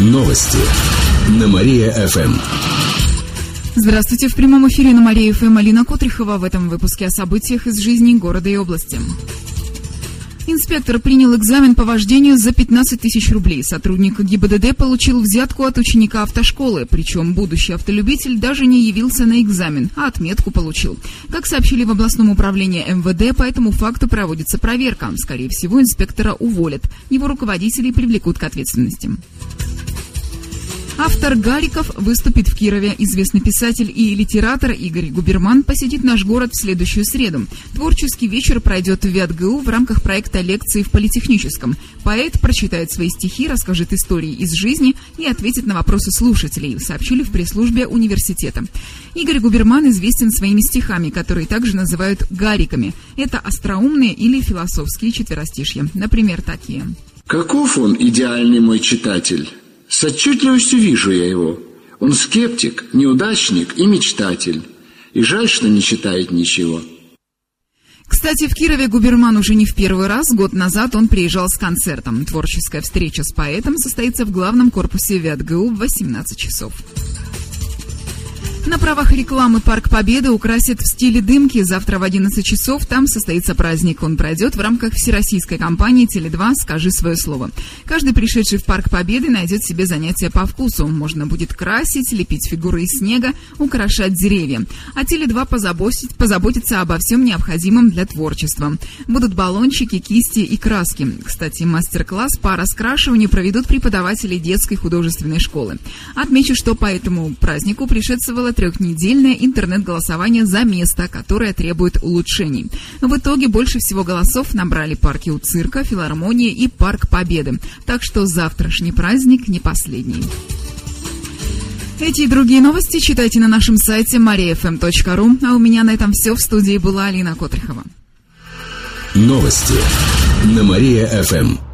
Новости на Мария-ФМ. Здравствуйте. В прямом эфире на Мария-ФМ Алина Котрихова. В этом выпуске о событиях из жизни города и области. Инспектор принял экзамен по вождению за 15 тысяч рублей. Сотрудник ГИБДД получил взятку от ученика автошколы. Причем будущий автолюбитель даже не явился на экзамен, а отметку получил. Как сообщили в областном управлении МВД, по этому факту проводится проверка. Скорее всего, инспектора уволят. Его руководителей привлекут к ответственности. Автор «Гариков» выступит в Кирове. Известный писатель и литератор Игорь Губерман посетит наш город в следующую среду. Творческий вечер пройдет в ВятГУ в рамках проекта лекции в Политехническом. Поэт прочитает свои стихи, расскажет истории из жизни и ответит на вопросы слушателей, сообщили в пресс-службе университета. Игорь Губерман известен своими стихами, которые также называют «гариками». Это остроумные или философские четверостишья. Например, такие. Каков он, идеальный мой читатель? С отчетливостью вижу я его. Он скептик, неудачник и мечтатель. И жаль, что не читает ничего. Кстати, в Кирове Губерман уже не в первый раз. Год назад он приезжал с концертом. Творческая встреча с поэтом состоится в главном корпусе ВятГУ в 18 часов. На правах рекламы Парк Победы украсит в стиле дымки. Завтра в 11 часов там состоится праздник. Он пройдет в рамках всероссийской кампании «Теле2. Скажи свое слово». Каждый пришедший в Парк Победы найдет себе занятие по вкусу. Можно будет красить, лепить фигуры из снега, украшать деревья. А «Теле2» позаботит, позаботится обо всем необходимом для творчества. Будут баллончики, кисти и краски. Кстати, мастер-класс по раскрашиванию проведут преподаватели детской художественной школы. Отмечу, что по этому празднику пришествовало прошло трехнедельное интернет-голосование за место, которое требует улучшений. В итоге больше всего голосов набрали парки у цирка, филармонии и Парк Победы. Так что завтрашний праздник не последний. Эти и другие новости читайте на нашем сайте mariafm.ru. А у меня на этом все. В студии была Алина Котрихова. Новости на Мария-ФМ.